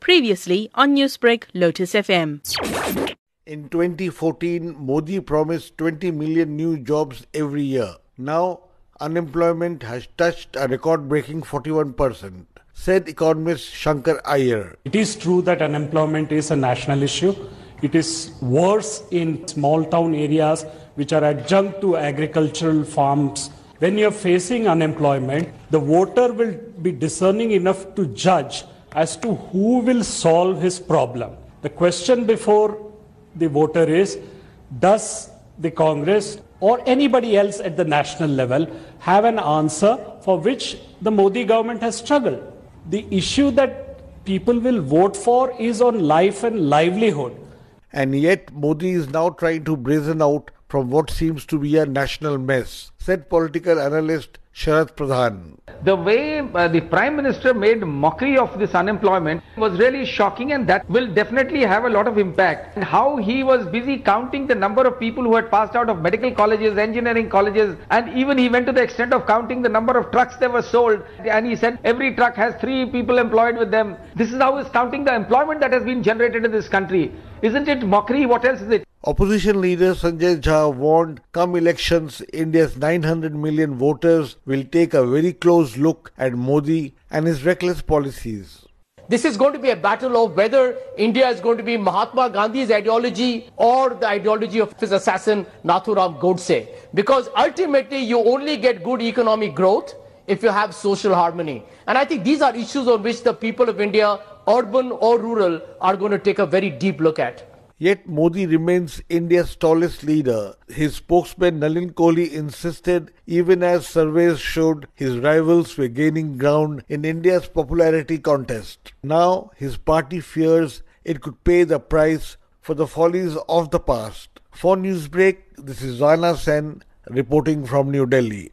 Previously on Newsbreak, Lotus FM. In 2014, Modi promised 20 million new jobs every year. Now, unemployment has touched a record breaking 41%, said economist Shankar Iyer. It is true that unemployment is a national issue. It is worse in small town areas which are adjunct to agricultural farms. When you're facing unemployment, the voter will be discerning enough to judge as to who will solve his problem. The question before the voter is Does the Congress or anybody else at the national level have an answer for which the Modi government has struggled? The issue that people will vote for is on life and livelihood. And yet, Modi is now trying to brazen out from what seems to be a national mess, said political analyst Sharad Pradhan. The way uh, the Prime Minister made mockery of this unemployment was really shocking and that will definitely have a lot of impact. And how he was busy counting the number of people who had passed out of medical colleges, engineering colleges and even he went to the extent of counting the number of trucks that were sold and he said every truck has three people employed with them. This is how he's counting the employment that has been generated in this country. Isn't it mockery? What else is it? Opposition leader Sanjay Jha warned come elections, India's 900 million voters will take a very close look at Modi and his reckless policies. This is going to be a battle of whether India is going to be Mahatma Gandhi's ideology or the ideology of his assassin Nathuram Godse. Because ultimately you only get good economic growth if you have social harmony. And I think these are issues on which the people of India, urban or rural, are going to take a very deep look at. Yet Modi remains India's tallest leader. His spokesman Nalin Kohli insisted even as surveys showed his rivals were gaining ground in India's popularity contest. Now his party fears it could pay the price for the follies of the past. For Newsbreak, this is Rana Senn reporting from New Delhi.